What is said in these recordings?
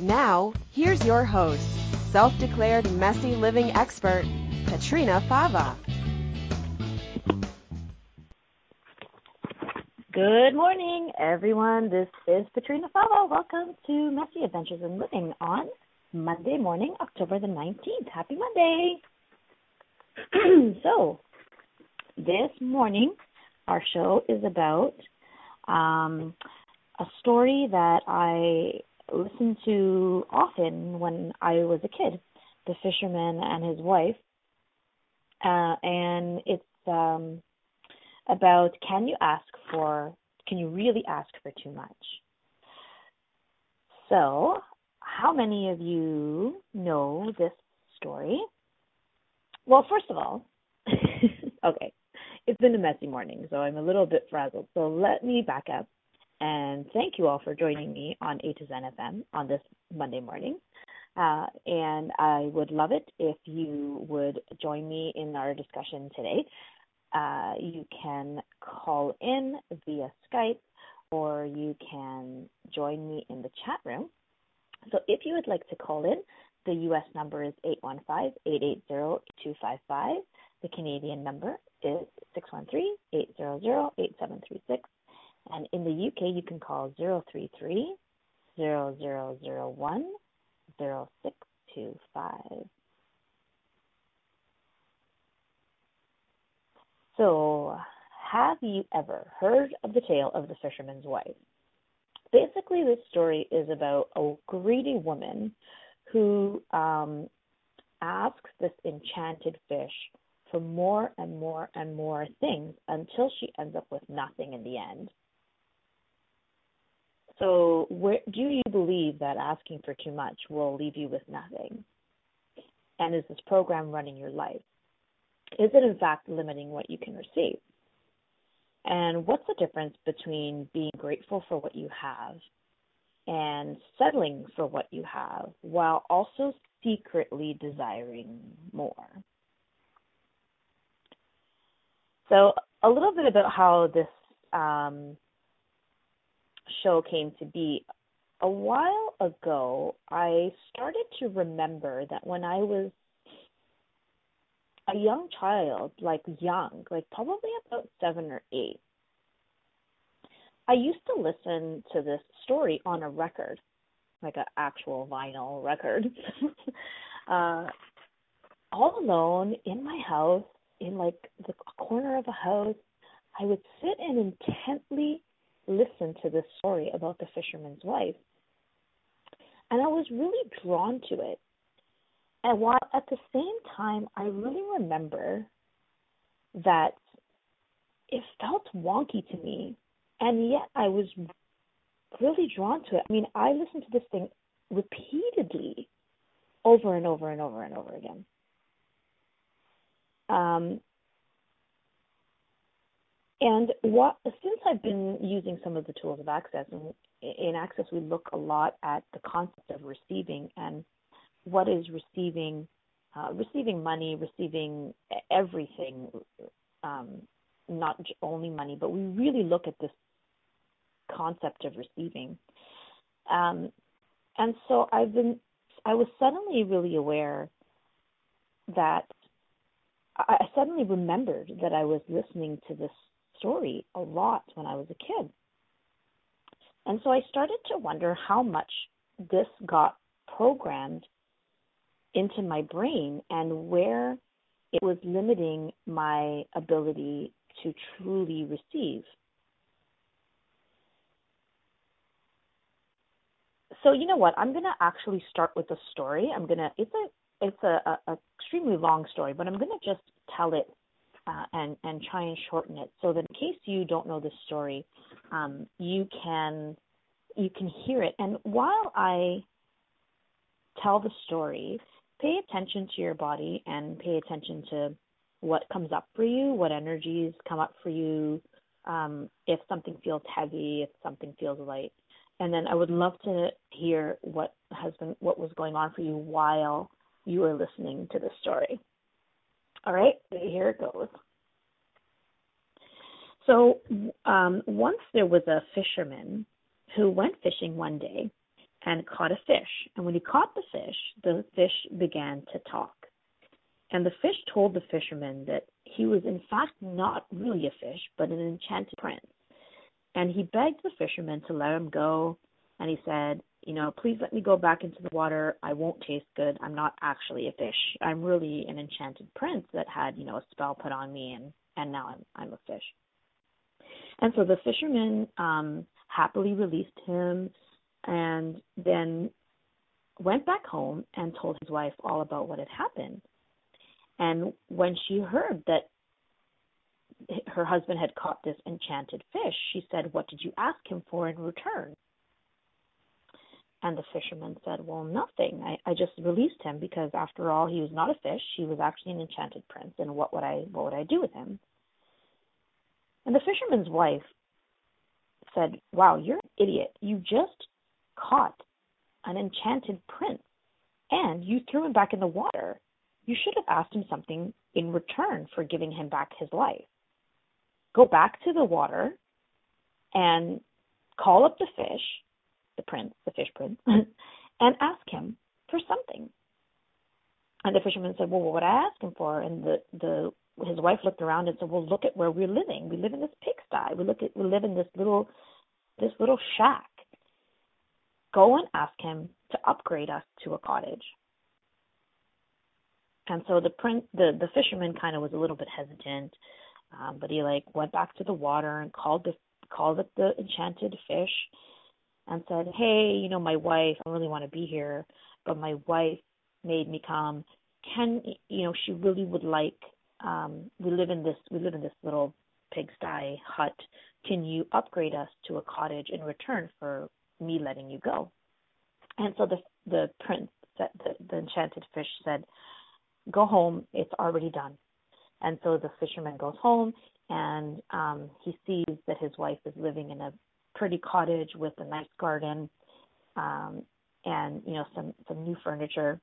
Now, here's your host, self declared messy living expert, Petrina Fava. Good morning, everyone. This is Petrina Fava. Welcome to Messy Adventures in Living on Monday morning, October the 19th. Happy Monday. so, this morning, our show is about um, a story that I listened to often when I was a kid, The Fisherman and His Wife. Uh, and it's um, about can you ask for, can you really ask for too much? So, how many of you know this story? Well, first of all, okay, it's been a messy morning, so I'm a little bit frazzled. So let me back up and thank you all for joining me on A to Zen FM on this Monday morning. Uh, and I would love it if you would join me in our discussion today. Uh, you can call in via Skype or you can join me in the chat room. So if you would like to call in, the US number is 815-880-8255. The Canadian number is 613-800-8736. And in the UK, you can call 033 0001 0625. So, have you ever heard of the tale of the fisherman's wife? Basically, this story is about a greedy woman who um, asks this enchanted fish for more and more and more things until she ends up with nothing in the end. So, where, do you believe that asking for too much will leave you with nothing? And is this program running your life? Is it in fact limiting what you can receive? And what's the difference between being grateful for what you have and settling for what you have while also secretly desiring more? So, a little bit about how this um, show came to be. A while ago, I started to remember that when I was a young child, like young, like probably about seven or eight, I used to listen to this story on a record, like an actual vinyl record, uh, all alone in my house, in like the corner of a house. I would sit and intently listen to this story about the fisherman's wife. And I was really drawn to it. And while at the same time, I really remember that it felt wonky to me. And yet I was really drawn to it. I mean, I listened to this thing repeatedly over and over and over and over again. Um, and what since I've been using some of the tools of Access, and in Access we look a lot at the concept of receiving and what is receiving, uh, receiving money, receiving everything, um, not only money, but we really look at this concept of receiving. Um, and so I've been, I was suddenly really aware that I suddenly remembered that I was listening to this story a lot when I was a kid. And so I started to wonder how much this got programmed into my brain and where it was limiting my ability to truly receive. So you know what? I'm going to actually start with a story. I'm going to it's a it's a, a, a extremely long story, but I'm going to just tell it uh, and and try and shorten it so that in case you don't know the story, um, you can you can hear it. And while I tell the story, pay attention to your body and pay attention to what comes up for you, what energies come up for you, um, if something feels heavy, if something feels light. And then I would love to hear what has been what was going on for you while you were listening to the story. All right, here it goes. So um, once there was a fisherman who went fishing one day and caught a fish. And when he caught the fish, the fish began to talk. And the fish told the fisherman that he was in fact not really a fish, but an enchanted prince. And he begged the fisherman to let him go. And he said, You know, please let me go back into the water. I won't taste good. I'm not actually a fish. I'm really an enchanted prince that had, you know, a spell put on me, and and now I'm I'm a fish. And so the fisherman um, happily released him, and then went back home and told his wife all about what had happened. And when she heard that her husband had caught this enchanted fish, she said, What did you ask him for in return? And the fisherman said, Well, nothing. I, I just released him because after all he was not a fish, he was actually an enchanted prince, and what would I what would I do with him? And the fisherman's wife said, Wow, you're an idiot. You just caught an enchanted prince and you threw him back in the water. You should have asked him something in return for giving him back his life. Go back to the water and call up the fish, the prince, the fish prince, and ask him for something. And the fisherman said, Well, what would I ask him for? And the, the his wife looked around and said, Well, look at where we're living. We live in this pigsty. We look at we live in this little this little shack. Go and ask him to upgrade us to a cottage. And so the prince, the the fisherman, kind of was a little bit hesitant, um, but he like went back to the water and called the called up the enchanted fish, and said, "Hey, you know, my wife, I really want to be here, but my wife made me come. Can you know? She really would like. Um, we live in this. We live in this little pigsty hut. Can you upgrade us to a cottage in return for me letting you go? And so the the prince, the, the enchanted fish, said, "Go home. It's already done." And so the fisherman goes home, and um, he sees that his wife is living in a pretty cottage with a nice garden, um, and you know some some new furniture.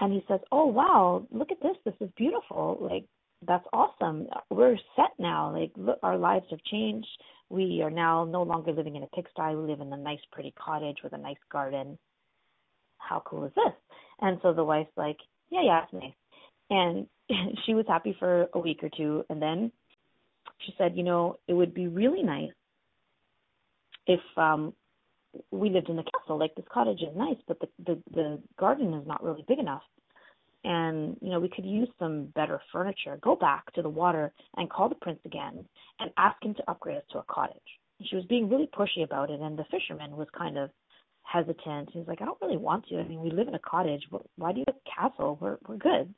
And he says, "Oh wow, look at this! This is beautiful. Like that's awesome. We're set now. Like, look, our lives have changed. We are now no longer living in a pigsty. We live in a nice, pretty cottage with a nice garden. How cool is this? And so the wife's like, yeah, yeah, it's nice. And she was happy for a week or two. And then she said, you know, it would be really nice if um we lived in the castle. Like this cottage is nice, but the the, the garden is not really big enough. And you know we could use some better furniture go back to the water and call the prince again and ask him to upgrade us to a cottage. And she was being really pushy about it and the fisherman was kind of hesitant. He's like i don't really want to. I mean we live in a cottage. Why do you have a castle? We're we're good.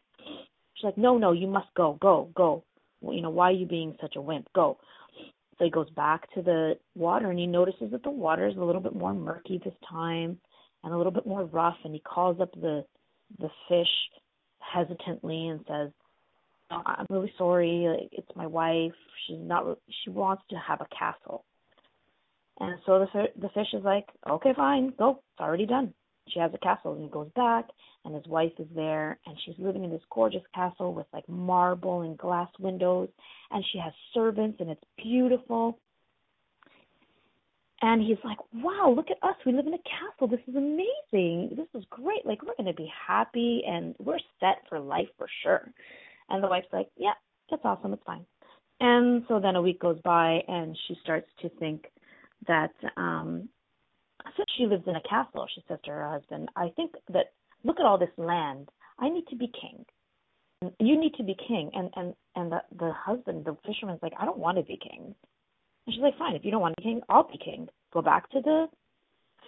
She's like no no you must go go go. You know why are you being such a wimp? Go so he goes back to the water and he notices that the water is a little bit more murky this time and a little bit more rough and he calls up the the fish hesitantly and says, "I'm really sorry. It's my wife. She's not. She wants to have a castle." And so the the fish is like, "Okay, fine, go. It's already done." She has a castle, and he goes back, and his wife is there, and she's living in this gorgeous castle with like marble and glass windows, and she has servants, and it's beautiful. And he's like, wow, look at us. We live in a castle. This is amazing. This is great. Like, we're going to be happy and we're set for life for sure. And the wife's like, yeah, that's awesome. It's fine. And so then a week goes by and she starts to think that, um, since she lives in a castle, she says to her husband, I think that, look at all this land. I need to be king. You need to be king. And, and, and the, the husband, the fisherman's like, I don't want to be king. And she's like, fine, if you don't want to be king, I'll be king. Go back to the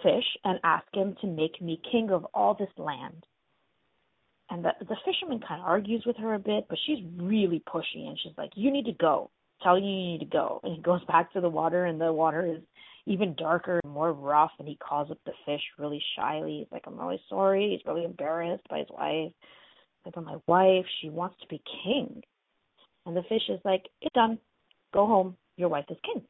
fish and ask him to make me king of all this land. And the the fisherman kind of argues with her a bit, but she's really pushy and she's like, you need to go. telling you you need to go. And he goes back to the water, and the water is even darker and more rough. And he calls up the fish really shyly. He's like, I'm really sorry. He's really embarrassed by his wife. Like, but my wife, she wants to be king. And the fish is like, It's done. Go home. Your wife is king.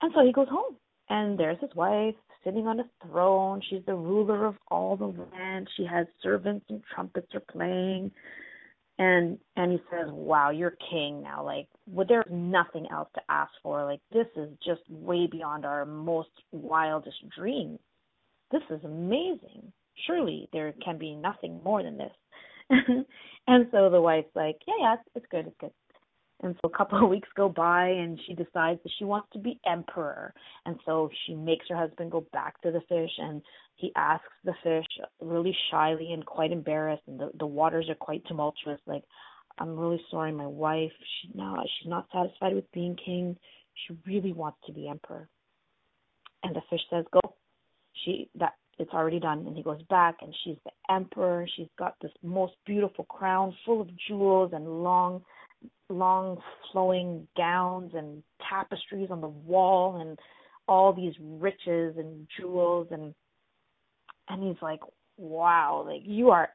And so he goes home. And there's his wife sitting on a throne. She's the ruler of all the land. She has servants and trumpets are playing. And and he says, Wow, you're king now. Like well, there's nothing else to ask for. Like this is just way beyond our most wildest dreams. This is amazing. Surely there can be nothing more than this. and so the wife's like, Yeah, yeah, it's, it's good, it's good. And so a couple of weeks go by and she decides that she wants to be emperor. And so she makes her husband go back to the fish and he asks the fish really shyly and quite embarrassed and the, the waters are quite tumultuous, like, I'm really sorry, my wife, she no, she's not satisfied with being king. She really wants to be emperor. And the fish says, Go. She that it's already done and he goes back and she's the emperor she's got this most beautiful crown full of jewels and long long flowing gowns and tapestries on the wall and all these riches and jewels and and he's like wow like you are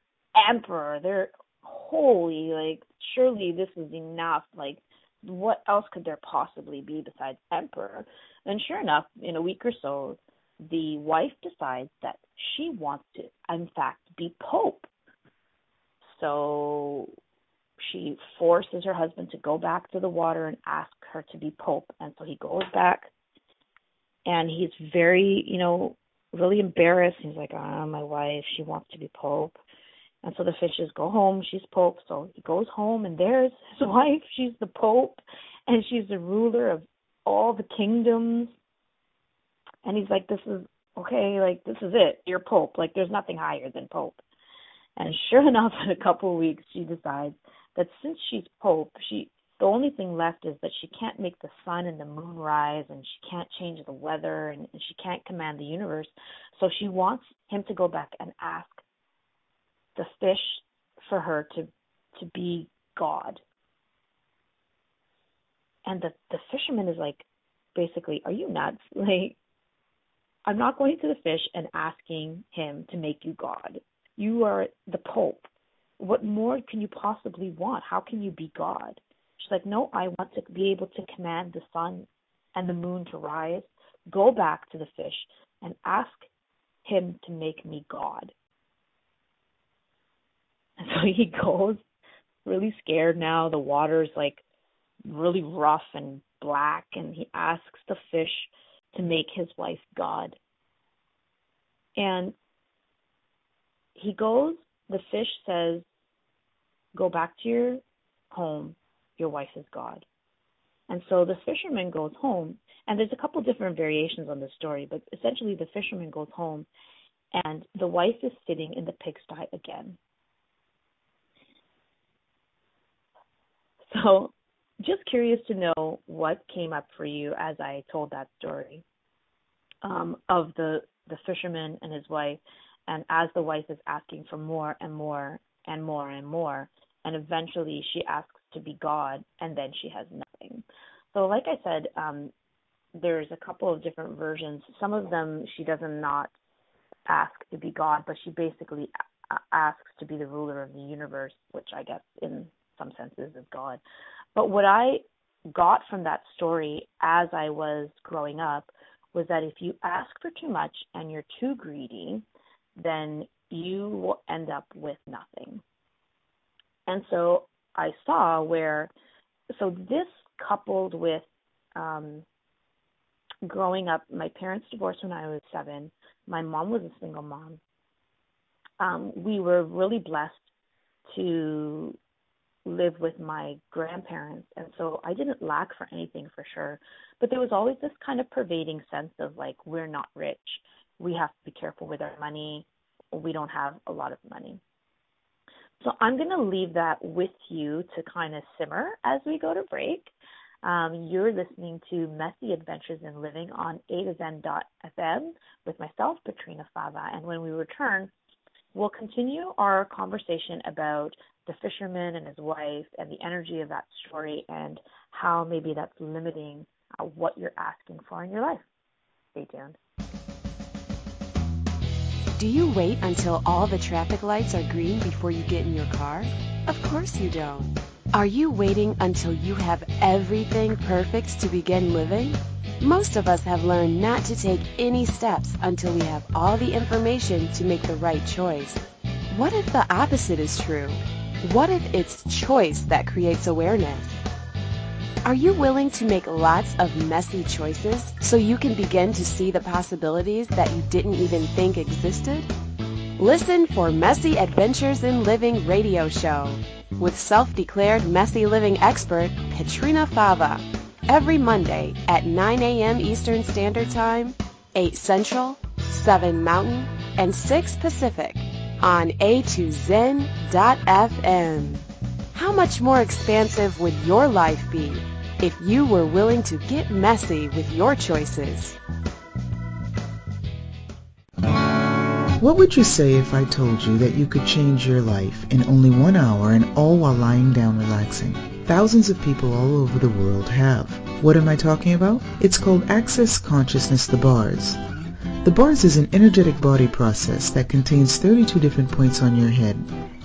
emperor. They're holy like surely this is enough. Like what else could there possibly be besides emperor? And sure enough in a week or so the wife decides that she wants to in fact be pope. So she forces her husband to go back to the water and ask her to be pope. And so he goes back and he's very you know really embarrassed. He's like ah oh, my wife she wants to be pope. And so the fishes go home she's pope. So he goes home and there's his wife. She's the pope and she's the ruler of all the kingdoms. And he's like this is okay like this is it. You're pope. Like there's nothing higher than pope and sure enough in a couple of weeks she decides that since she's Pope, she the only thing left is that she can't make the sun and the moon rise and she can't change the weather and, and she can't command the universe. So she wants him to go back and ask the fish for her to to be God. And the the fisherman is like basically, are you nuts? Like I'm not going to the fish and asking him to make you God. You are the Pope what more can you possibly want? How can you be God? She's like, No, I want to be able to command the sun and the moon to rise. Go back to the fish and ask him to make me God. And so he goes, really scared now. The water's like really rough and black, and he asks the fish to make his wife God. And he goes the fish says, Go back to your home, your wife is God. And so the fisherman goes home, and there's a couple different variations on the story, but essentially the fisherman goes home, and the wife is sitting in the pigsty again. So, just curious to know what came up for you as I told that story um, of the the fisherman and his wife and as the wife is asking for more and more and more and more, and eventually she asks to be God, and then she has nothing. So, like I said, um, there's a couple of different versions. Some of them she does not ask to be God, but she basically asks to be the ruler of the universe, which I guess in some senses is God. But what I got from that story as I was growing up was that if you ask for too much and you're too greedy, then you will end up with nothing. And so I saw where, so this coupled with um, growing up, my parents divorced when I was seven. My mom was a single mom. Um, we were really blessed to live with my grandparents and so I didn't lack for anything for sure but there was always this kind of pervading sense of like we're not rich we have to be careful with our money. We don't have a lot of money. So I'm going to leave that with you to kind of simmer as we go to break. Um, you're listening to Messy Adventures in Living on A to Zen FM with myself, Petrina Fava. And when we return, we'll continue our conversation about the fisherman and his wife and the energy of that story and how maybe that's limiting uh, what you're asking for in your life. Stay tuned. Do you wait until all the traffic lights are green before you get in your car? Of course you don't. Are you waiting until you have everything perfect to begin living? Most of us have learned not to take any steps until we have all the information to make the right choice. What if the opposite is true? What if it's choice that creates awareness? Are you willing to make lots of messy choices so you can begin to see the possibilities that you didn't even think existed? Listen for Messy Adventures in Living radio show with self-declared messy living expert Petrina Fava every Monday at 9 a.m. Eastern Standard Time, 8 Central, 7 Mountain, and 6 Pacific on a2zen.fm. How much more expansive would your life be if you were willing to get messy with your choices. What would you say if I told you that you could change your life in only one hour and all while lying down relaxing? Thousands of people all over the world have. What am I talking about? It's called Access Consciousness the Bars. The bars is an energetic body process that contains 32 different points on your head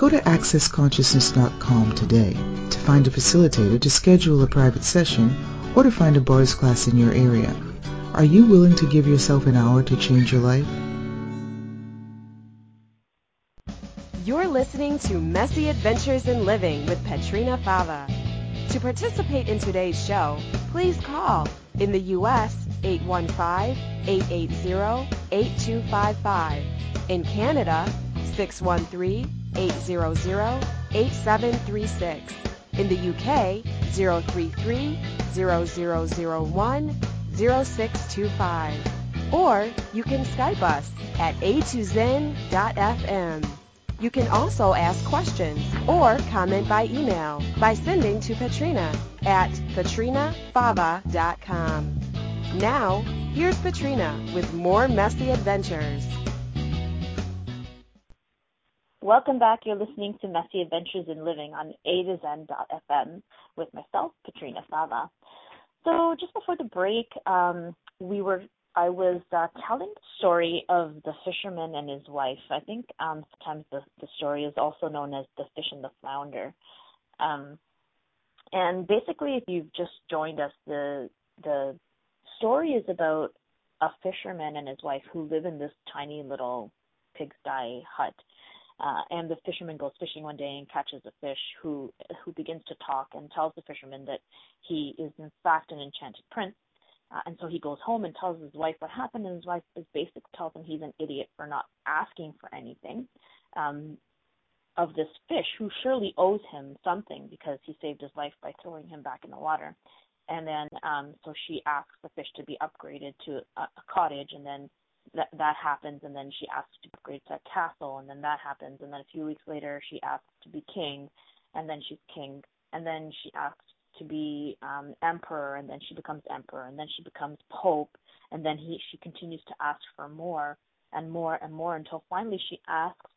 Go to accessconsciousness.com today to find a facilitator to schedule a private session or to find a bars class in your area. Are you willing to give yourself an hour to change your life? You're listening to Messy Adventures in Living with Petrina Fava. To participate in today's show, please call in the U.S. 815-880-8255. In Canada, 613-800-8736. In the UK, 033-0001-0625. Or you can Skype us at a2zen.fm. You can also ask questions or comment by email by sending to Petrina at petrinafava.com. Now, here's Petrina with more messy adventures. Welcome back. You're listening to Messy Adventures in Living on A to Zen.fm with myself, Petrina Fava. So just before the break, um, we were I was uh, telling the story of the fisherman and his wife. I think um, sometimes the, the story is also known as the fish and the flounder. Um, and basically, if you've just joined us, the the story is about a fisherman and his wife who live in this tiny little pigsty hut. Uh, and the fisherman goes fishing one day and catches a fish who who begins to talk and tells the fisherman that he is in fact an enchanted prince uh, and so he goes home and tells his wife what happened, and his wife is basically tells him he's an idiot for not asking for anything um, of this fish, who surely owes him something because he saved his life by throwing him back in the water. And then, um, so she asks the fish to be upgraded to a, a cottage, and then that that happens, and then she asks to upgrade to castle, and then that happens, and then a few weeks later she asks to be king, and then she's king, and then she asks to be um, emperor, and then she becomes emperor, and then she becomes pope, and then he she continues to ask for more and more and more until finally she asks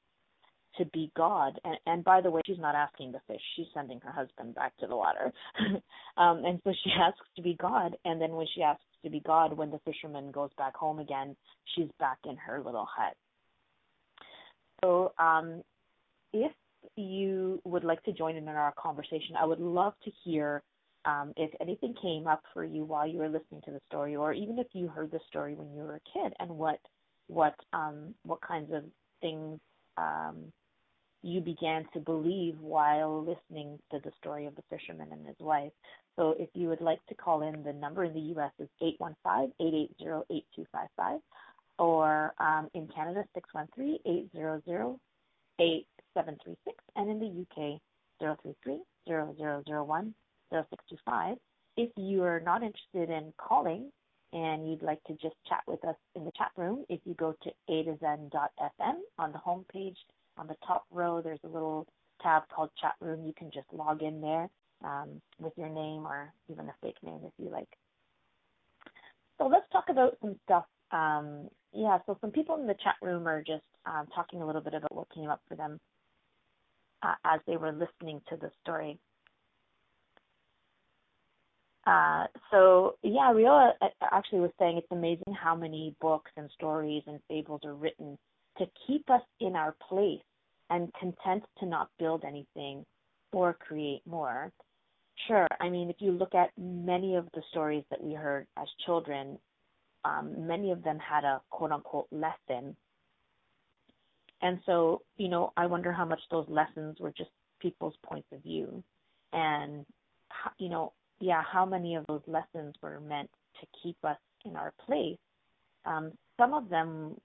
to be God. And, and by the way, she's not asking the fish; she's sending her husband back to the water. um, and so she asks to be God, and then when she asks to be God, when the fisherman goes back home again, she's back in her little hut. So, um, if you would like to join in our conversation, I would love to hear um, if anything came up for you while you were listening to the story, or even if you heard the story when you were a kid, and what what um, what kinds of things um, you began to believe while listening to the story of the fisherman and his wife. So if you would like to call in, the number in the U.S. is 815-880-8255, or um, in Canada, 613-800-8736, and in the UK, 033 0001 0625. If you are not interested in calling and you'd like to just chat with us in the chat room, if you go to a to zen.fm on the home page, on the top row, there's a little tab called chat room. You can just log in there um, with your name or even a fake name if you like. So let's talk about some stuff. Um, yeah, so some people in the chat room are just um, talking a little bit about what came up for them uh, as they were listening to the story. Uh, so yeah, Rioa uh, actually was saying it's amazing how many books and stories and fables are written to keep us in our place and content to not build anything or create more. Sure, I mean, if you look at many of the stories that we heard as children, um, many of them had a quote unquote lesson. And so, you know, I wonder how much those lessons were just people's points of view. And, you know, yeah, how many of those lessons were meant to keep us in our place? Um, some of them,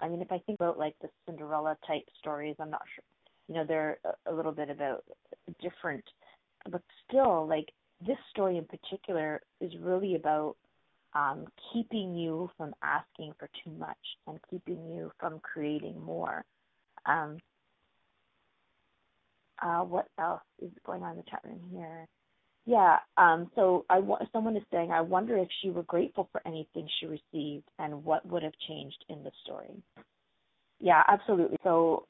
I mean, if I think about like the Cinderella type stories, I'm not sure, you know, they're a, a little bit about different, but still, like this story in particular is really about um, keeping you from asking for too much and keeping you from creating more. Um, uh, what else is going on in the chat room here? Yeah. Um, so I someone is saying, I wonder if she were grateful for anything she received and what would have changed in the story. Yeah, absolutely. So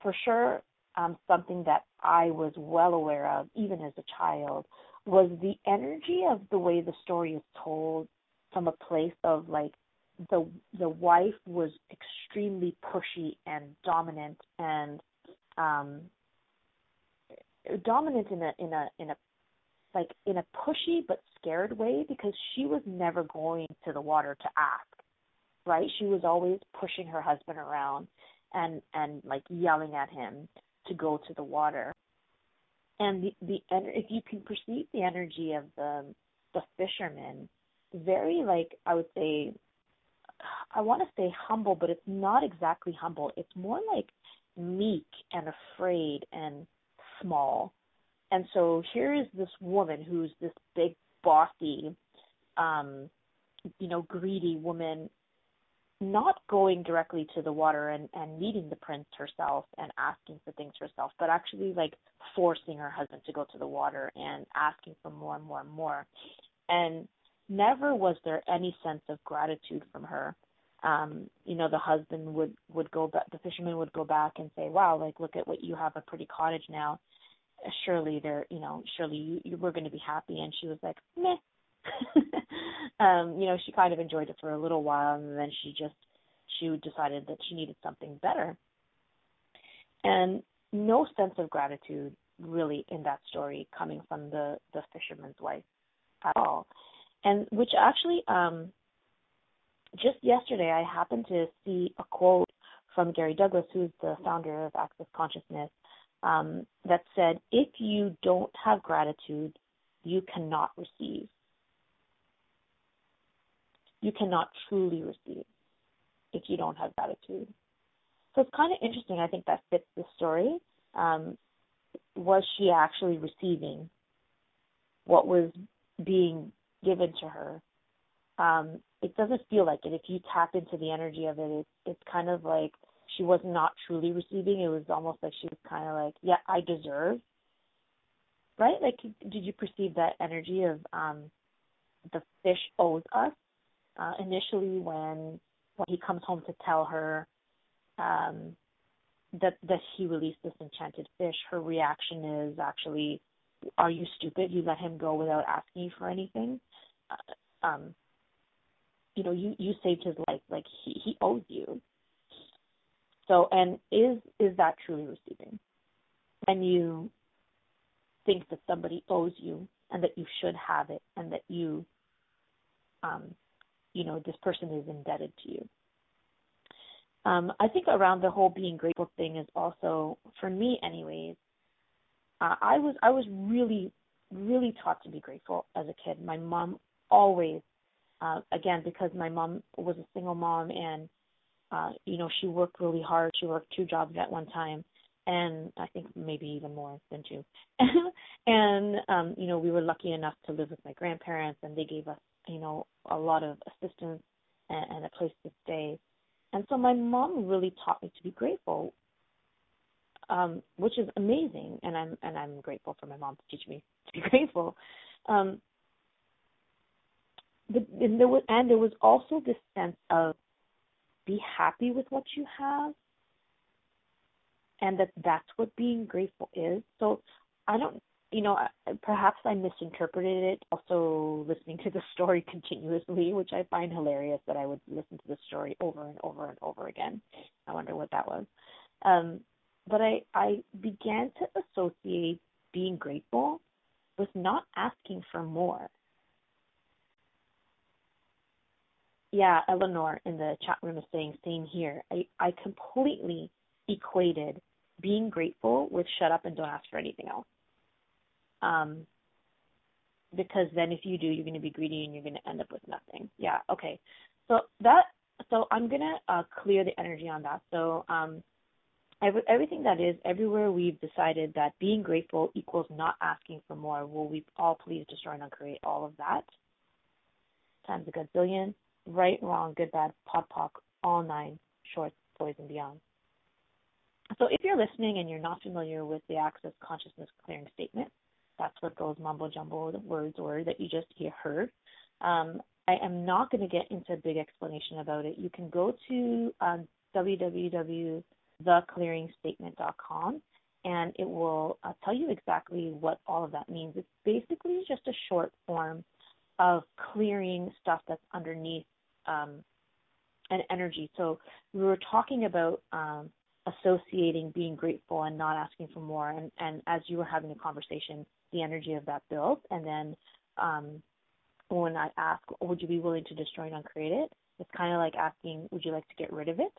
for sure, um, something that I was well aware of, even as a child, was the energy of the way the story is told from a place of like the the wife was extremely pushy and dominant and um dominant in a in a in a like in a pushy but scared way because she was never going to the water to ask right? She was always pushing her husband around and and like yelling at him to go to the water. And the the if you can perceive the energy of the the fisherman very like i would say i want to say humble but it's not exactly humble. It's more like meek and afraid and small. And so here is this woman who's this big, bossy, um, you know, greedy woman, not going directly to the water and, and meeting the prince herself and asking for things herself, but actually like forcing her husband to go to the water and asking for more and more and more. And never was there any sense of gratitude from her. Um, you know, the husband would would go back, the fisherman would go back and say, "Wow, like look at what you have a pretty cottage now." surely they're you know surely you, you were going to be happy and she was like meh um you know she kind of enjoyed it for a little while and then she just she decided that she needed something better and no sense of gratitude really in that story coming from the the fisherman's wife at all and which actually um just yesterday i happened to see a quote from gary douglas who's the founder of access consciousness um, that said, if you don't have gratitude, you cannot receive. You cannot truly receive if you don't have gratitude. So it's kind of interesting. I think that fits the story. Um, was she actually receiving what was being given to her? Um, it doesn't feel like it. If you tap into the energy of it, it's, it's kind of like she was not truly receiving. It was almost like she was kind of like, yeah, I deserve. Right? Like, did you perceive that energy of um, the fish owes us? Uh, initially, when when he comes home to tell her um, that that he released this enchanted fish, her reaction is actually, "Are you stupid? You let him go without asking for anything." Uh, um, you know, you you saved his life. Like he he owes you. So, and is is that truly receiving? When you think that somebody owes you and that you should have it and that you, um, you know, this person is indebted to you. Um, I think around the whole being grateful thing is also, for me, anyways. Uh, I was I was really really taught to be grateful as a kid. My mom always, uh, again, because my mom was a single mom and uh, you know, she worked really hard. She worked two jobs at one time, and I think maybe even more than two. and um, you know, we were lucky enough to live with my grandparents, and they gave us, you know, a lot of assistance and, and a place to stay. And so my mom really taught me to be grateful, um, which is amazing, and I'm and I'm grateful for my mom to teach me to be grateful. Um, but and there was and there was also this sense of be happy with what you have and that that's what being grateful is. So I don't, you know, perhaps I misinterpreted it. Also, listening to the story continuously, which I find hilarious that I would listen to the story over and over and over again. I wonder what that was. Um, but I I began to associate being grateful with not asking for more. Yeah, Eleanor in the chat room is saying same here. I I completely equated being grateful with shut up and don't ask for anything else. Um, because then if you do, you're going to be greedy and you're going to end up with nothing. Yeah. Okay. So that. So I'm going to uh, clear the energy on that. So um, every, everything that is everywhere we've decided that being grateful equals not asking for more. Will we all please destroy and uncreate all of that? Times a gazillion. Right, wrong, good, bad, POD POC, all nine, shorts, boys, and beyond. So if you're listening and you're not familiar with the Access Consciousness Clearing Statement, that's what those mumbo jumbo words were that you just heard. Um, I am not going to get into a big explanation about it. You can go to um, www.theclearingstatement.com and it will uh, tell you exactly what all of that means. It's basically just a short form of clearing stuff that's underneath um, an energy. So we were talking about um, associating being grateful and not asking for more. And, and as you were having a conversation, the energy of that builds. And then um, when I ask, would you be willing to destroy and uncreate it? It's kind of like asking, would you like to get rid of it?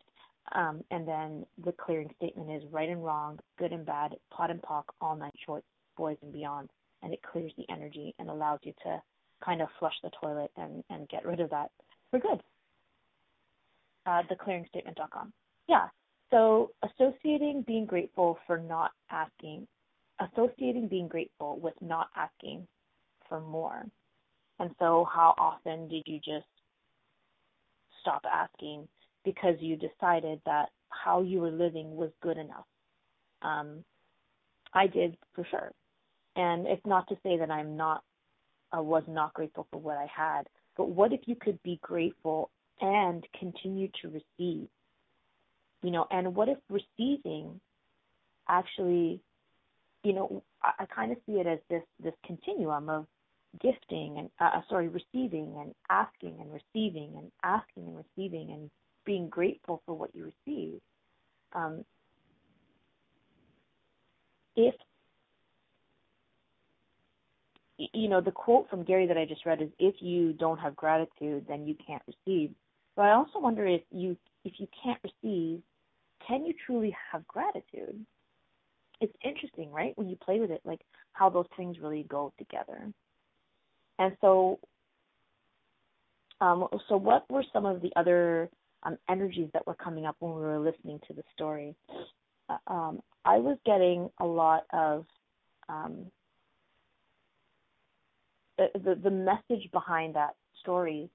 Um, and then the clearing statement is right and wrong, good and bad, POD and POC, all night short, boys and beyond. And it clears the energy and allows you to kind of flush the toilet and, and get rid of that for good. Uh, theclearingstatement.com. Yeah, so, associating being grateful for not asking, associating being grateful with not asking for more. And so, how often did you just stop asking because you decided that how you were living was good enough? Um, I did for sure. And it's not to say that I'm not, uh, was not grateful for what I had, but what if you could be grateful and continue to receive? you know and what if receiving actually you know i, I kind of see it as this this continuum of gifting and uh, uh, sorry receiving and asking and receiving and asking and receiving and being grateful for what you receive um, if you know the quote from Gary that I just read is if you don't have gratitude then you can't receive. But I also wonder if you if you can't receive can you truly have gratitude? It's interesting, right? When you play with it, like how those things really go together. And so, um, so what were some of the other um, energies that were coming up when we were listening to the story? Uh, um, I was getting a lot of um, the, the the message behind that story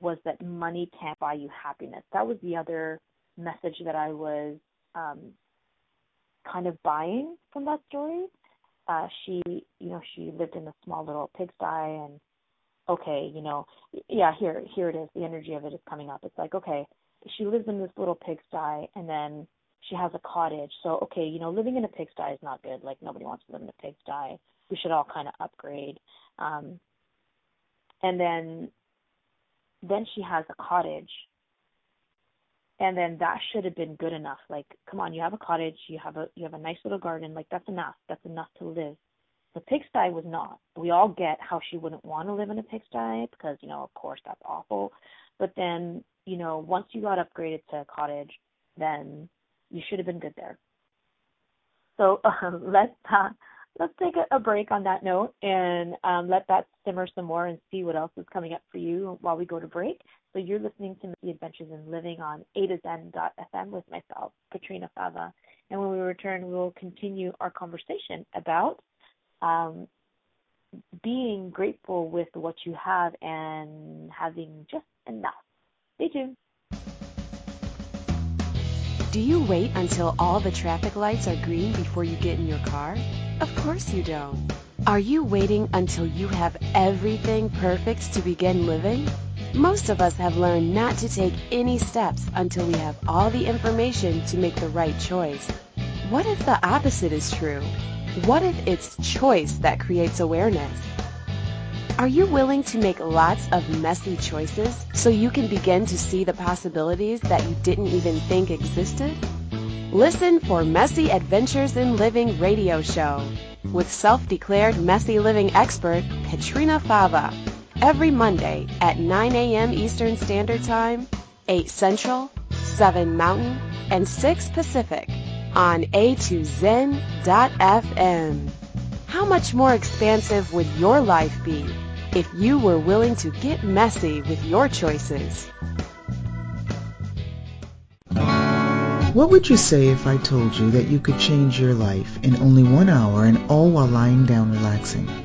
was that money can't buy you happiness. That was the other message that I was um, kind of buying from that story. Uh, she, you know, she lived in a small little pigsty, and okay, you know, yeah, here, here it is. The energy of it is coming up. It's like, okay, she lives in this little pigsty, and then she has a cottage. So, okay, you know, living in a pigsty is not good. Like nobody wants to live in a pigsty. We should all kind of upgrade. Um, and then, then she has a cottage and then that should have been good enough. Like come on you have a cottage you have a you have a nice little garden like that's enough that's enough to live. The pigsty was not. We all get how she wouldn't want to live in a pigsty because you know of course that's awful. But then you know once you got upgraded to a cottage then you should have been good there. So um, let's uh, let's take a, a break on that note and um, let that simmer some more and see what else is coming up for you while we go to break so you're listening to the Adventures in Living on A to Zen FM with myself, Petrina Fava. And when we return, we will continue our conversation about um, being grateful with what you have and having just enough. Stay tuned. Do you wait until all the traffic lights are green before you get in your car? Of course you don't. Are you waiting until you have everything perfect to begin living? Most of us have learned not to take any steps until we have all the information to make the right choice. What if the opposite is true? What if it's choice that creates awareness? Are you willing to make lots of messy choices so you can begin to see the possibilities that you didn't even think existed? Listen for Messy Adventures in Living radio show with self-declared messy living expert Petrina Fava every Monday at 9 a.m. Eastern Standard Time, 8 Central, 7 Mountain, and 6 Pacific on a2zen.fm. How much more expansive would your life be if you were willing to get messy with your choices? What would you say if I told you that you could change your life in only one hour and all while lying down relaxing?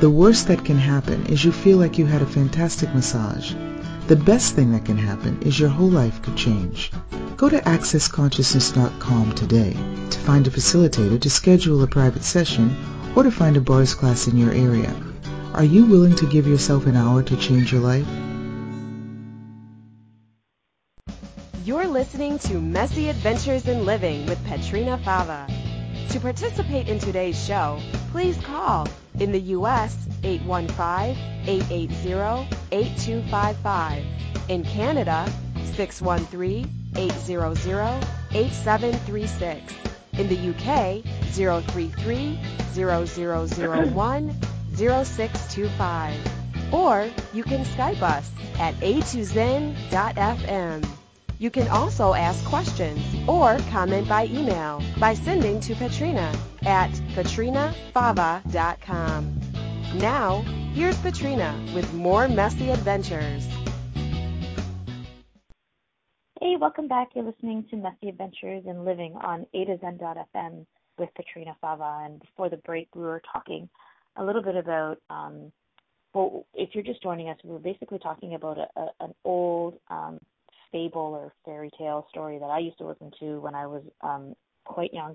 the worst that can happen is you feel like you had a fantastic massage. The best thing that can happen is your whole life could change. Go to accessconsciousness.com today to find a facilitator to schedule a private session or to find a bars class in your area. Are you willing to give yourself an hour to change your life? You're listening to Messy Adventures in Living with Petrina Fava. To participate in today's show, please call in the U.S. 815-880-8255. In Canada, 613-800-8736. In the UK, 033-0001-0625. Or you can Skype us at a2zen.fm. You can also ask questions or comment by email by sending to Petrina at petrinafava.com. Now, here's Petrina with more messy adventures. Hey, welcome back. You're listening to Messy Adventures in Living on a2zen.fm with Petrina Fava. And before the break, we were talking a little bit about, um, well, if you're just joining us, we were basically talking about a, a, an old um, fable or fairy tale story that I used to listen to when I was um, quite young,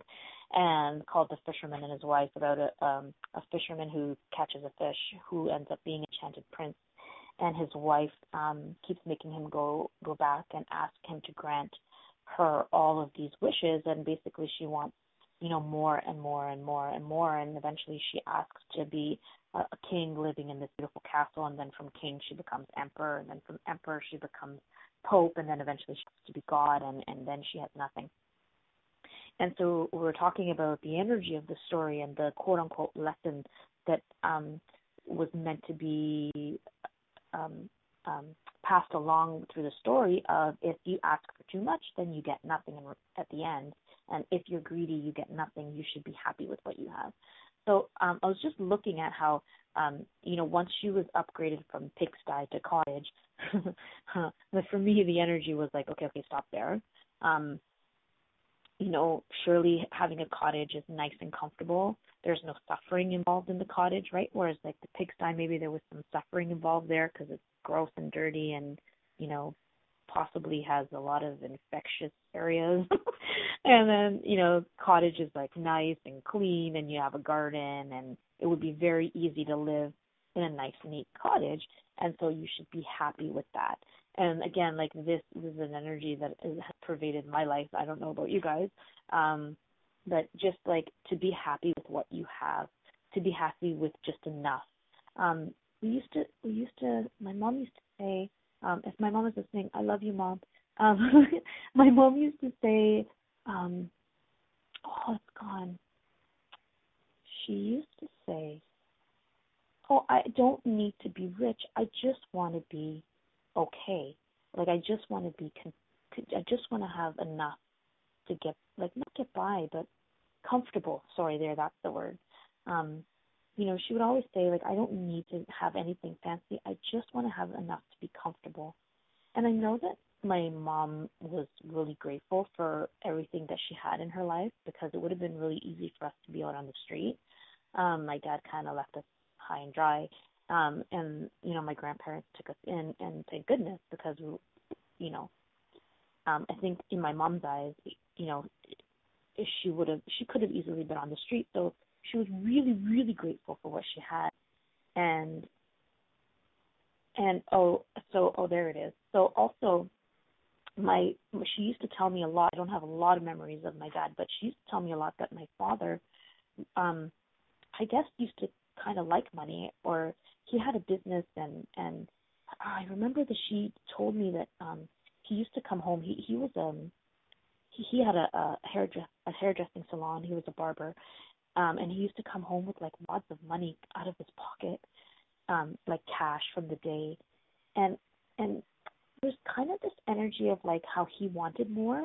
and called The Fisherman and His Wife about a um, a fisherman who catches a fish who ends up being enchanted prince, and his wife um, keeps making him go go back and ask him to grant her all of these wishes, and basically she wants you know more and more and more and more, and eventually she asks to be a, a king living in this beautiful castle, and then from king she becomes emperor, and then from emperor she becomes pope and then eventually she has to be god and and then she has nothing. And so we are talking about the energy of the story and the quote unquote lesson that um was meant to be um um passed along through the story of if you ask for too much then you get nothing at the end. And if you're greedy you get nothing you should be happy with what you have so um, I was just looking at how, um, you know, once she was upgraded from pigsty to cottage, but for me the energy was like, okay, okay, stop there. Um, you know, surely having a cottage is nice and comfortable. There's no suffering involved in the cottage, right? Whereas like the pigsty, maybe there was some suffering involved there because it's gross and dirty and, you know, possibly has a lot of infectious areas. and then, you know, cottage is like nice and clean and you have a garden and it would be very easy to live in a nice neat cottage and so you should be happy with that. And again, like this, this is an energy that has pervaded my life. I don't know about you guys. Um but just like to be happy with what you have, to be happy with just enough. Um we used to we used to my mom used to say um, if my mom is listening, I love you, mom. Um, my mom used to say, um, oh, it's gone. She used to say, "Oh, I don't need to be rich. I just want to be okay. Like I just want to be. Con- I just want to have enough to get, like, not get by, but comfortable. Sorry, there, that's the word. Um, you know, she would always say, like, I don't need to have anything fancy. I just want to have enough to be comfortable. And I know that my mom was really grateful for everything that she had in her life because it would have been really easy for us to be out on the street. Um, my dad kind of left us high and dry. Um, and, you know, my grandparents took us in, and thank goodness because, you know, um, I think in my mom's eyes, you know, she would have, she could have easily been on the street. So she was really, really grateful for what she had. And, and oh, so, oh, there it is. So also, my she used to tell me a lot. I don't have a lot of memories of my dad, but she used to tell me a lot that my father, um, I guess, used to kind of like money, or he had a business, and and I remember that she told me that um he used to come home. He he was um he, he had a, a hair a hairdressing salon. He was a barber, um, and he used to come home with like lots of money out of his pocket, um, like cash from the day, and and there's kind of this energy of like how he wanted more,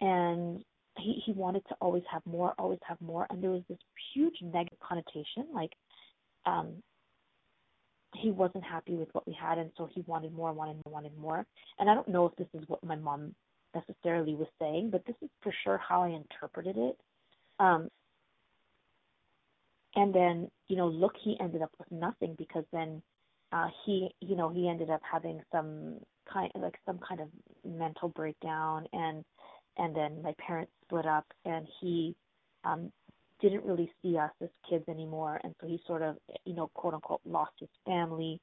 and he he wanted to always have more, always have more, and there was this huge negative connotation, like um he wasn't happy with what we had. And so he wanted more wanted more wanted more. And i don't know if this is what my mom necessarily was saying but this is for sure how i interpreted it. Um and then you know look he ended up with nothing because then uh he you know he ended up having some kind like some kind of mental breakdown and and then my parents split up and he um didn't really see us as kids anymore. And so he sort of you know quote unquote lost his family.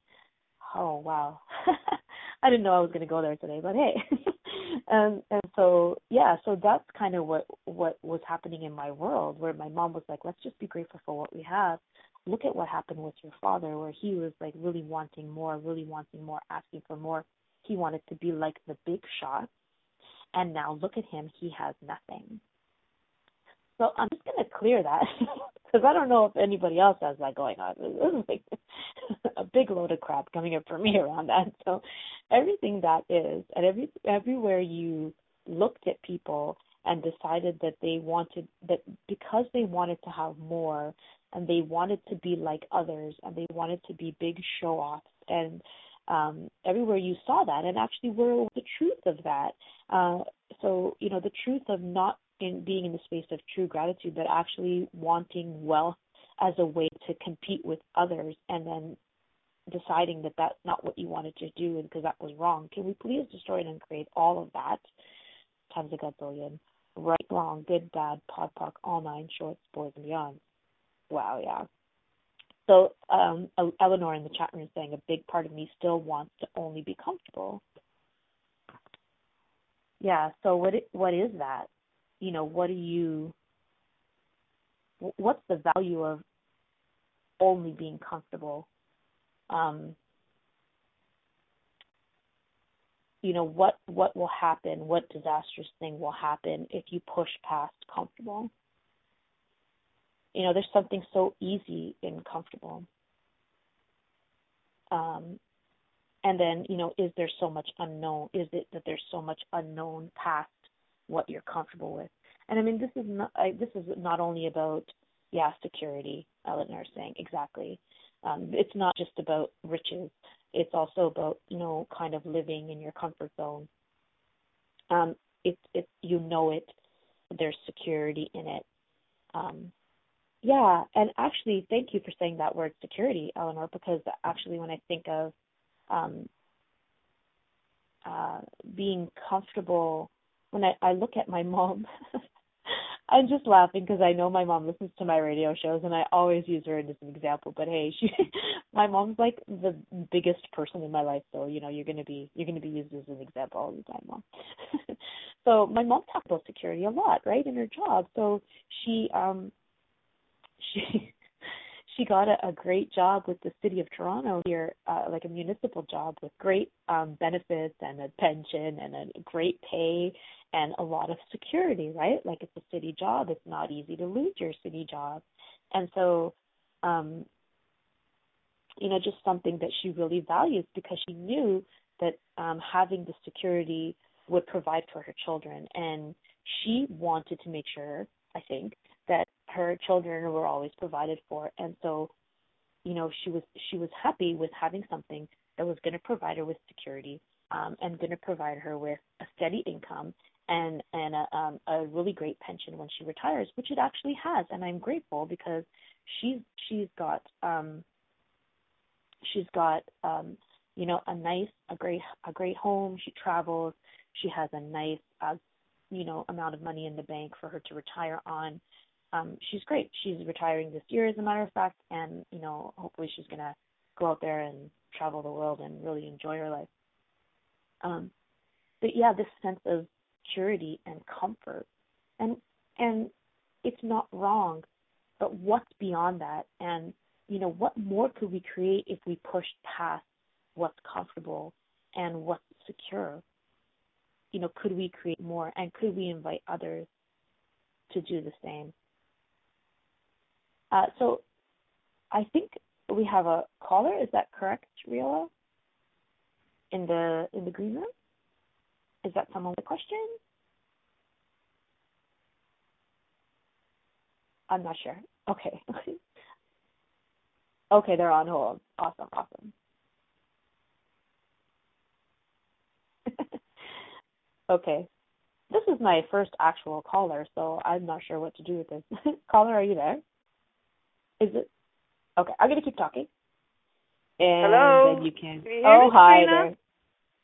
Oh wow. I didn't know i was going to go there today but hey and and so yeah so that's kind of what what was happening in my world where my mom was like let's just be grateful for what we have. Look at what happened with your father where he was like really wanting more really wanting more asking for more. He wanted to be like the big shot and now look at him he has nothing so i'm just to clear that because i don't know if anybody else has that going on this is like a big load of crap coming up for me around that so everything that is and every everywhere you looked at people and decided that they wanted that because they wanted to have more and they wanted to be like others and they wanted to be big show offs and um, everywhere you saw that and actually were the truth of that. Uh, so, you know, the truth of not in being in the space of true gratitude, but actually wanting wealth as a way to compete with others and then deciding that that's not what you wanted to do because that was wrong. Can we please destroy and create all of that times a gazillion? Right, wrong, good, bad, POD, POC, all nine, shorts, boys, and beyond. Wow, yeah. So um, Eleanor in the chat room is saying a big part of me still wants to only be comfortable. Yeah. So what what is that? You know, what do you? What's the value of only being comfortable? Um, you know what what will happen what disastrous thing will happen if you push past comfortable you know, there's something so easy and comfortable. Um, and then, you know, is there so much unknown? Is it that there's so much unknown past what you're comfortable with? And I mean, this is not I, this is not only about yeah security. Eleanor saying exactly. Um, it's not just about riches. It's also about you know kind of living in your comfort zone. Um, it's it you know it. There's security in it. Um, yeah, and actually, thank you for saying that word security, Eleanor, because actually, when I think of um, uh, being comfortable, when I, I look at my mom, I'm just laughing because I know my mom listens to my radio shows, and I always use her as an example. But hey, she, my mom's like the biggest person in my life, so you know you're gonna be you're gonna be used as an example all the time, mom. so my mom talks about security a lot, right, in her job. So she um she she got a, a great job with the city of Toronto here, uh, like a municipal job with great um, benefits and a pension and a great pay and a lot of security, right? Like it's a city job. It's not easy to lose your city job. And so, um, you know, just something that she really values because she knew that um, having the security would provide for her children. And she wanted to make sure, I think, that her children were always provided for. And so, you know, she was she was happy with having something that was going to provide her with security um, and going to provide her with a steady income and and a, um, a really great pension when she retires, which it actually has. And I'm grateful because she's she's got um, she's got um, you know a nice a great a great home. She travels. She has a nice uh, you know amount of money in the bank for her to retire on um, she's great. She's retiring this year, as a matter of fact, and you know, hopefully, she's gonna go out there and travel the world and really enjoy her life. Um, but yeah, this sense of security and comfort, and and it's not wrong, but what's beyond that, and you know, what more could we create if we pushed past what's comfortable and what's secure? You know, could we create more, and could we invite others to do the same? Uh, so I think we have a caller. Is that correct, the in the green room? Is that someone with a question? I'm not sure. Okay. okay, they're on hold. Awesome, awesome. okay. This is my first actual caller, so I'm not sure what to do with this. caller, are you there? Is it? Okay, I'm gonna keep talking. And Hello. Then you can. can you oh, me, hi there.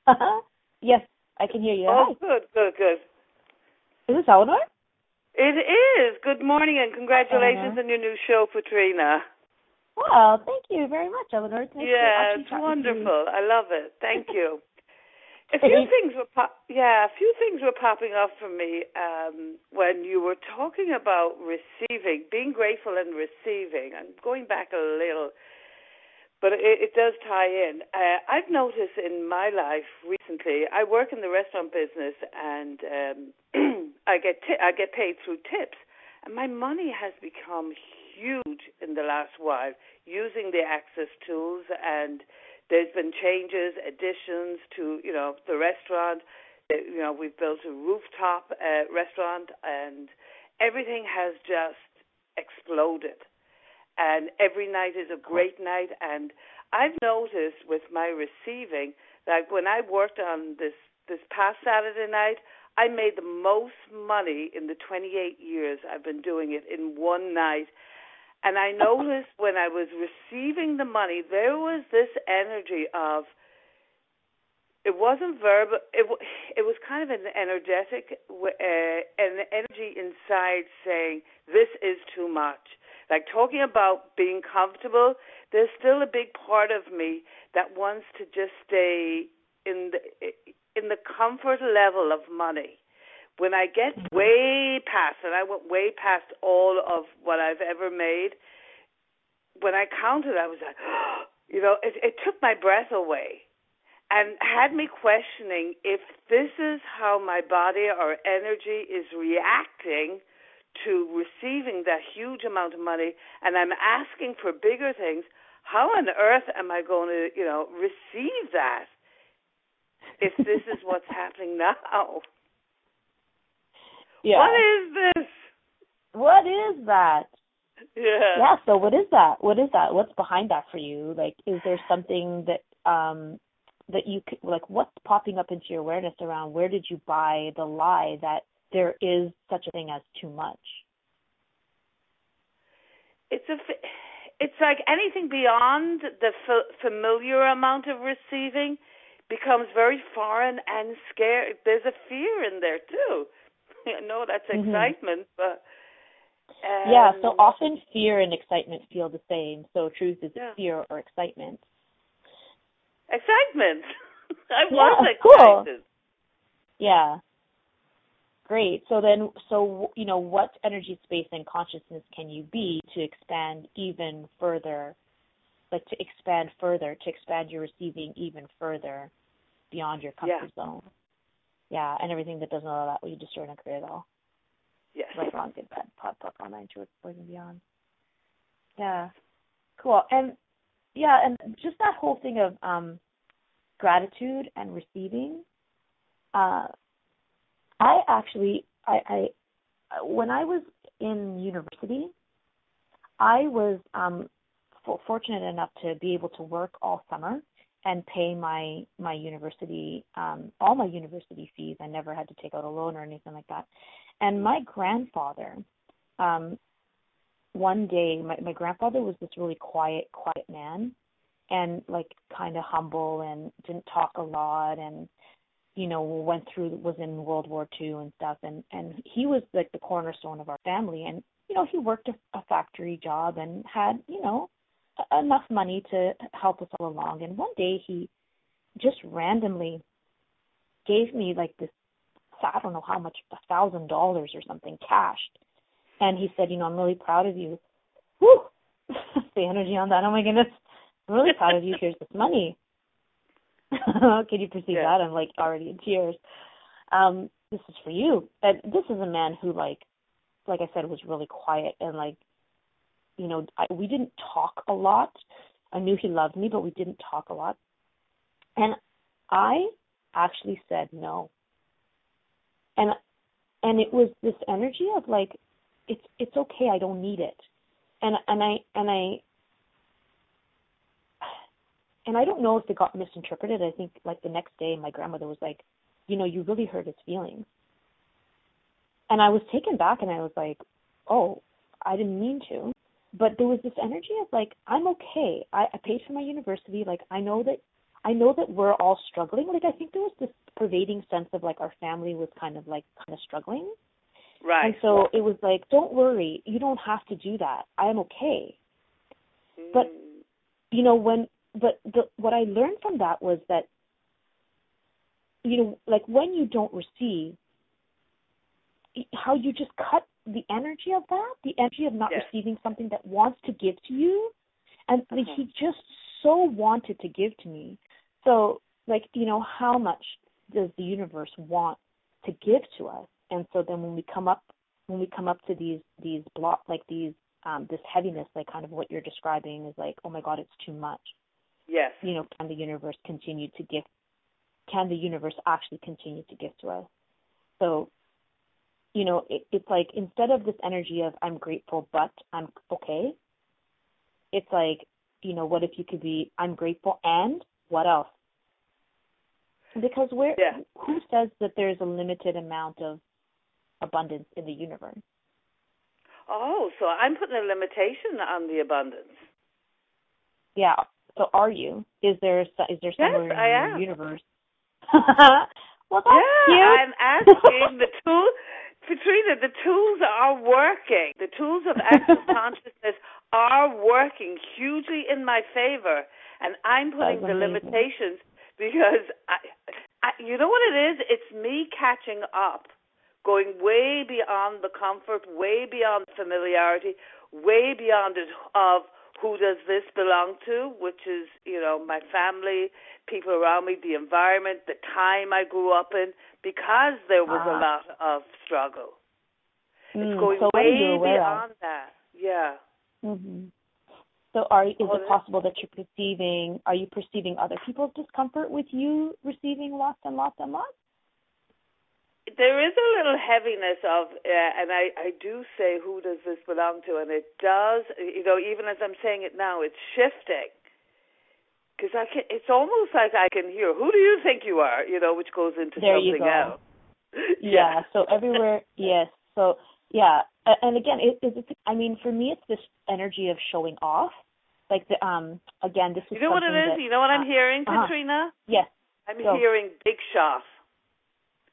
yes, I can hear you. Oh, hi. good, good, good. Is this Eleanor? It is. Good morning and congratulations Uh-huh. on your new show, Petrina. Well, thank you very much, Eleanor. It's nice yeah, it's chat with you. wonderful. I love it. Thank you. A few things were pop- yeah, a few things were popping up for me um, when you were talking about receiving, being grateful and receiving. I'm going back a little, but it, it does tie in. Uh, I've noticed in my life recently. I work in the restaurant business, and um, I get ti- I get paid through tips, and my money has become huge in the last while using the access tools and there's been changes, additions to you know the restaurant. You know we've built a rooftop uh, restaurant, and everything has just exploded. And every night is a great night. And I've noticed with my receiving that when I worked on this this past Saturday night, I made the most money in the 28 years I've been doing it in one night. And I noticed when I was receiving the money, there was this energy of it wasn't verbal. It it was kind of an energetic, uh, an energy inside saying this is too much. Like talking about being comfortable, there's still a big part of me that wants to just stay in the in the comfort level of money. When I get way past, and I went way past all of what I've ever made, when I counted, I was like, you know, it, it took my breath away and had me questioning if this is how my body or energy is reacting to receiving that huge amount of money and I'm asking for bigger things, how on earth am I going to, you know, receive that if this is what's happening now? Yeah. What is this? What is that? Yeah. Yeah. So what is that? What is that? What's behind that for you? Like, is there something that um that you could like? What's popping up into your awareness around? Where did you buy the lie that there is such a thing as too much? It's a it's like anything beyond the f- familiar amount of receiving becomes very foreign and scary. There's a fear in there too. I know that's Mhm. excitement, but um, yeah. So often fear and excitement feel the same. So truth is Yeah. fear or excitement? excitement. I Yeah, was cool. Yeah. Great. So then, so you know, what energy, space, and consciousness can you be to expand even further, like to expand further, to expand your receiving even further beyond your comfort Yeah. zone? Yeah, and everything that doesn't allow that, will you destroy and create it all? Yes. Right, wrong, good, bad, POD, POC, online, truth, poison, beyond. Yeah, cool. And yeah, and just that whole thing of um gratitude and receiving. Uh, I actually, I, I, when I was in university, I was um f- fortunate enough to be able to work all summer and pay my my university um all my university fees. I never had to take out a loan or anything like that. And my grandfather, um, one day, my my grandfather was this really quiet, quiet man, and like kind of humble and didn't talk a lot and you know went through was in World War Two and stuff and and he was like the cornerstone of our family and you know he worked a, a factory job and had you know enough money to help us all along and one day he just randomly gave me like this I don't know how much a thousand dollars or something cashed and he said you know I'm really proud of you whew the energy on that oh my goodness I'm really proud of you here's this money can you perceive Yeah. that? I'm like already in tears. Um, this is for you. And this is a man who like like I said was really quiet and like you know, I, we didn't talk a lot. I knew he loved me, but we didn't talk a lot. And I actually said no. And and it was this energy of like it's it's okay, I don't need it. And and I and I and I don't know if it got misinterpreted. I think like the next day my grandmother was like, you know, you really hurt his feelings. And I was taken back and I was like, oh, I didn't mean to. But there was this energy of like, I'm okay. I, I paid for my university. Like I know that I know that we're all struggling. Like I think there was this pervading sense of like our family was kind of like kind of struggling. Right. And so it was like, don't worry, you don't have to do that. I am okay but- Mm. you know when but the what i learned from that was that you know like when you don't receive how you just cut the energy of that the energy of not Yes. receiving something that wants to give to you and like, Uh-huh. he just so wanted to give to me so like you know how much does the universe want to give to us and so then when we come up when we come up to these these block like these um this heaviness like kind of what you're describing is like oh my god it's too much yes. you know can the universe continue to give can the universe actually continue to give to us so you know it, it's like instead of this energy of i'm grateful but i'm okay it's like you know what if you could be i'm grateful and what else because where Yeah. who says that there's a limited amount of abundance in the universe Oh, so I'm putting a limitation on the abundance. yeah so are you is there is there Yes, somewhere in I your am. universe well that's yeah, cute I'm asking the tool, Petrina. The tools are working. The tools of access consciousness are working hugely in my favor, and I'm putting the limitations because I, I, you know what it is? It's me catching up, going way beyond the comfort, way beyond familiarity, way beyond it of who does this belong to, which is, you know, my family, people around me, the environment, the time I grew up in, because there was a Ah. lot of struggle. Mm, It's going so what are you way of? beyond that. Yeah. hmm So are is Oh, it possible that you're perceiving are you perceiving other people's discomfort with you receiving lots and lots and lots? There is a little heaviness of, uh, and I, I do say, who does this belong to? And it does, you know, even as I'm saying it now, it's shifting. Because I can, it's almost like I can hear, who do you think you are? You know, which goes into There you something go. else. Yeah. So everywhere, yes. So yeah, and again, it is. It, I mean, for me, it's this energy of showing off. Like the um, again, this is You know what it is. that- you know what I'm uh, hearing, uh-huh. Petrina? Yes. I'm Go. hearing big shot.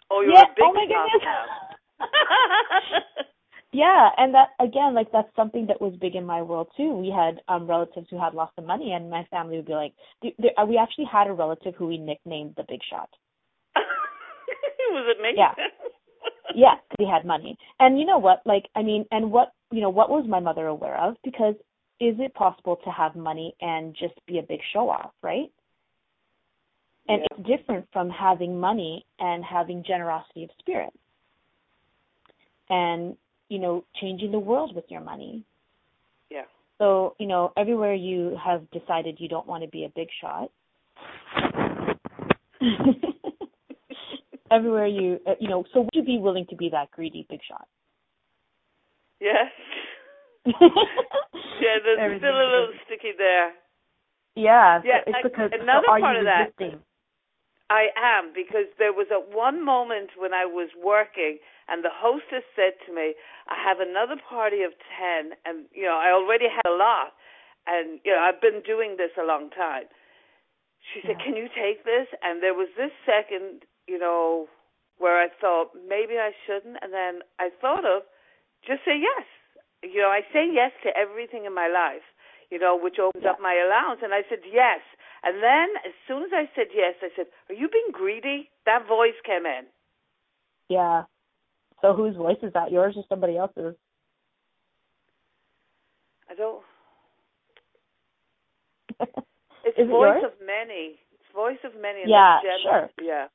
Oh, you're yeah. a big oh my shot goodness. Yeah, and that again, like that's something that was big in my world too. We had um relatives who had lots of money, and my family would be like, th- th- we actually had a relative who we nicknamed the Big Shot. was it me? Yeah. yeah, because he had money. And you know what? Like, I mean, and what you know, what was my mother aware of? Because is it possible to have money and just be a big show off, right? And Yeah. it's different from having money and having generosity of spirit. And, you know, changing the world with your money. Yeah. So, you know, everywhere you have decided you don't want to be a big shot, everywhere you, uh, you know, so would you be willing to be that greedy big shot? Yes. Yeah, there's Everything still a little sticky there. Yeah, so Yeah, it's because another so are part you of that- resisting? I am because there was a one moment when I was working and the hostess said to me, "I have another party of 10 and you know, I already had a lot and you know, I've been doing this a long time." She said, Yeah. "Can you take this?" And there was this second, you know, where I thought maybe I shouldn't and then I thought of just say yes. You know, I say yes to everything in my life, you know, which opens Yeah. up my allowance and I said yes. And then as soon as I said yes, I said, "Are you being greedy?" That voice came in. Yeah. So whose voice is that? Yours or somebody else's? I don't It's Is it voice yours? of many. It's voice of many. Yeah, sure. Yeah.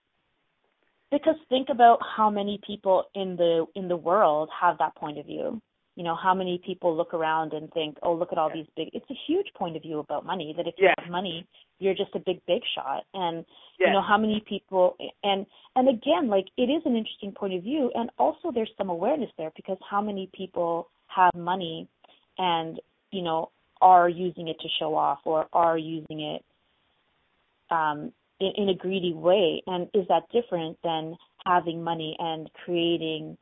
because think about how many people in the in the world have that point of view. You know, how many people look around and think, "Oh, look at all these big." It's a huge point of view about money that if you Yeah. have money, you're just a big big shot. And Yeah. you know how many people and and again, like it is an interesting point of view and also there's some awareness there because how many people have money and, you know, are using it to show off or are using it um in, in a greedy way and is that different than having money and creating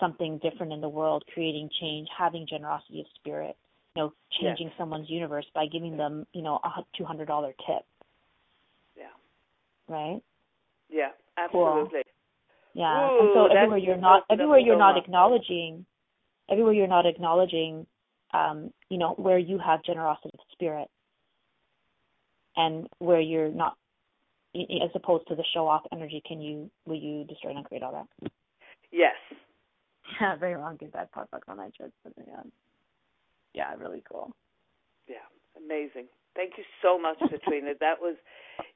something different in the world creating change having generosity of spirit you know changing someone's universe by giving them you know a two hundred dollar tip Yeah. right Yeah. Cool. Absolutely. yeah Ooh, and so everywhere you're not everywhere you're not much. acknowledging everywhere you're not acknowledging um you know where you have generosity of spirit and where you're not as opposed to the show off energy can you will you destroy and create all that Yes. Yeah, very wrong. Good bad pop on that joke. But yeah, yeah, really cool. Yeah. Amazing. Thank you so much, Petrina. that was,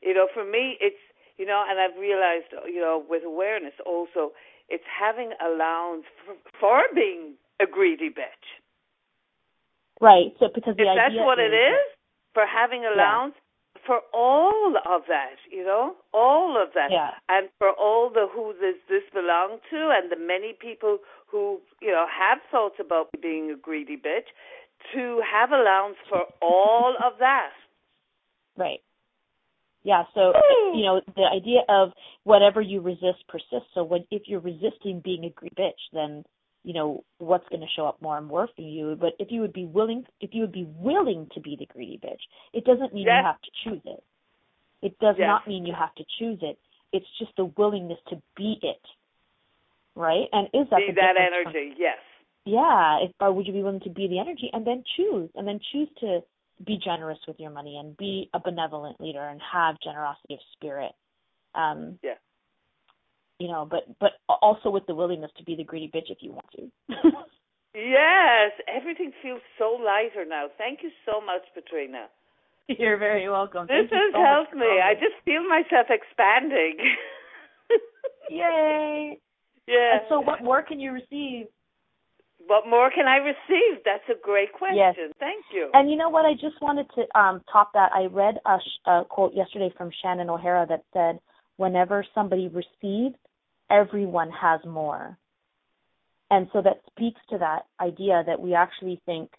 you know, for me, it's, you know, and I've realized, you know, with awareness also, it's having allowance for, for being a greedy bitch. Right. So because the if that's what it is, is, for having allowance for all of that, you know, all of that, Yeah. and for all the who this this belong to, and the many people who you know have thoughts about being a greedy bitch, to have allowance for all of that. Right. Yeah. So you know the idea of whatever you resist persists. So when if you're resisting being a greedy bitch, then you know what's going to show up more and more for you. But if you would be willing, if you would be willing to be the greedy bitch, it doesn't mean Yes. you have to choose it. It does Yes. not mean you have to choose it. It's just the willingness to be it. Right. And is that Be the that difference from- energy, yes. yeah if or would you be willing to be the energy and then choose and then choose to be generous with your money and be a benevolent leader and have generosity of spirit um Yeah. you know but but also with the willingness to be the greedy bitch if you want to Yes, everything feels so lighter now. Thank you so much, Petrina. you're very welcome This Thank has so helped me. calling. I just feel myself expanding. yay yeah. and so what more can you receive What more can I receive? That's a great question. Yes. Thank you. And you know what? I just wanted to um, top that. I read a, sh- a quote yesterday from Shannon O'Hara that said, "Whenever somebody receives, everyone has more." And so that speaks to that idea that we actually think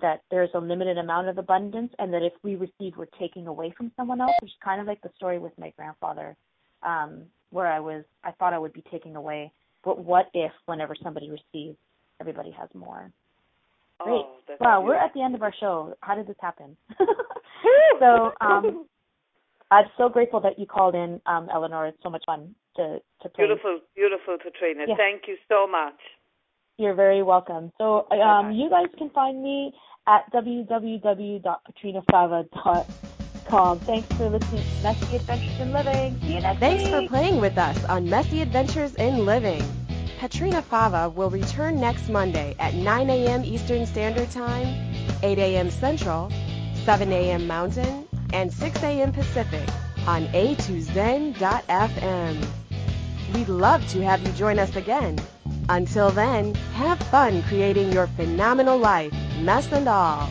that there's a limited amount of abundance, and that if we receive, we're taking away from someone else. Which is kind of like the story with my grandfather, um, where I was, I thought I would be taking away, but what if, whenever somebody receives, everybody has more? Great. Oh, Wow, we're at the end of our show. How did this happen? so um, I'm so grateful that you called in, um, Eleanor. It's so much fun to to play. beautiful, beautiful, Petrina. Yeah. Thank you so much. You're very welcome. So um, you guys can find me at www.petrinafava.com. Thanks for listening to Messy Adventures in Living. See you next Thanks week. for playing with us on Messy Adventures in Living. Petrina Fava will return next Monday at 9 a.m. Eastern Standard Time, 8 a.m. Central, 7 a.m. Mountain, and 6 a.m. Pacific on a2zen.fm. We'd love to have you join us again. Until then, have fun creating your phenomenal life, mess and all.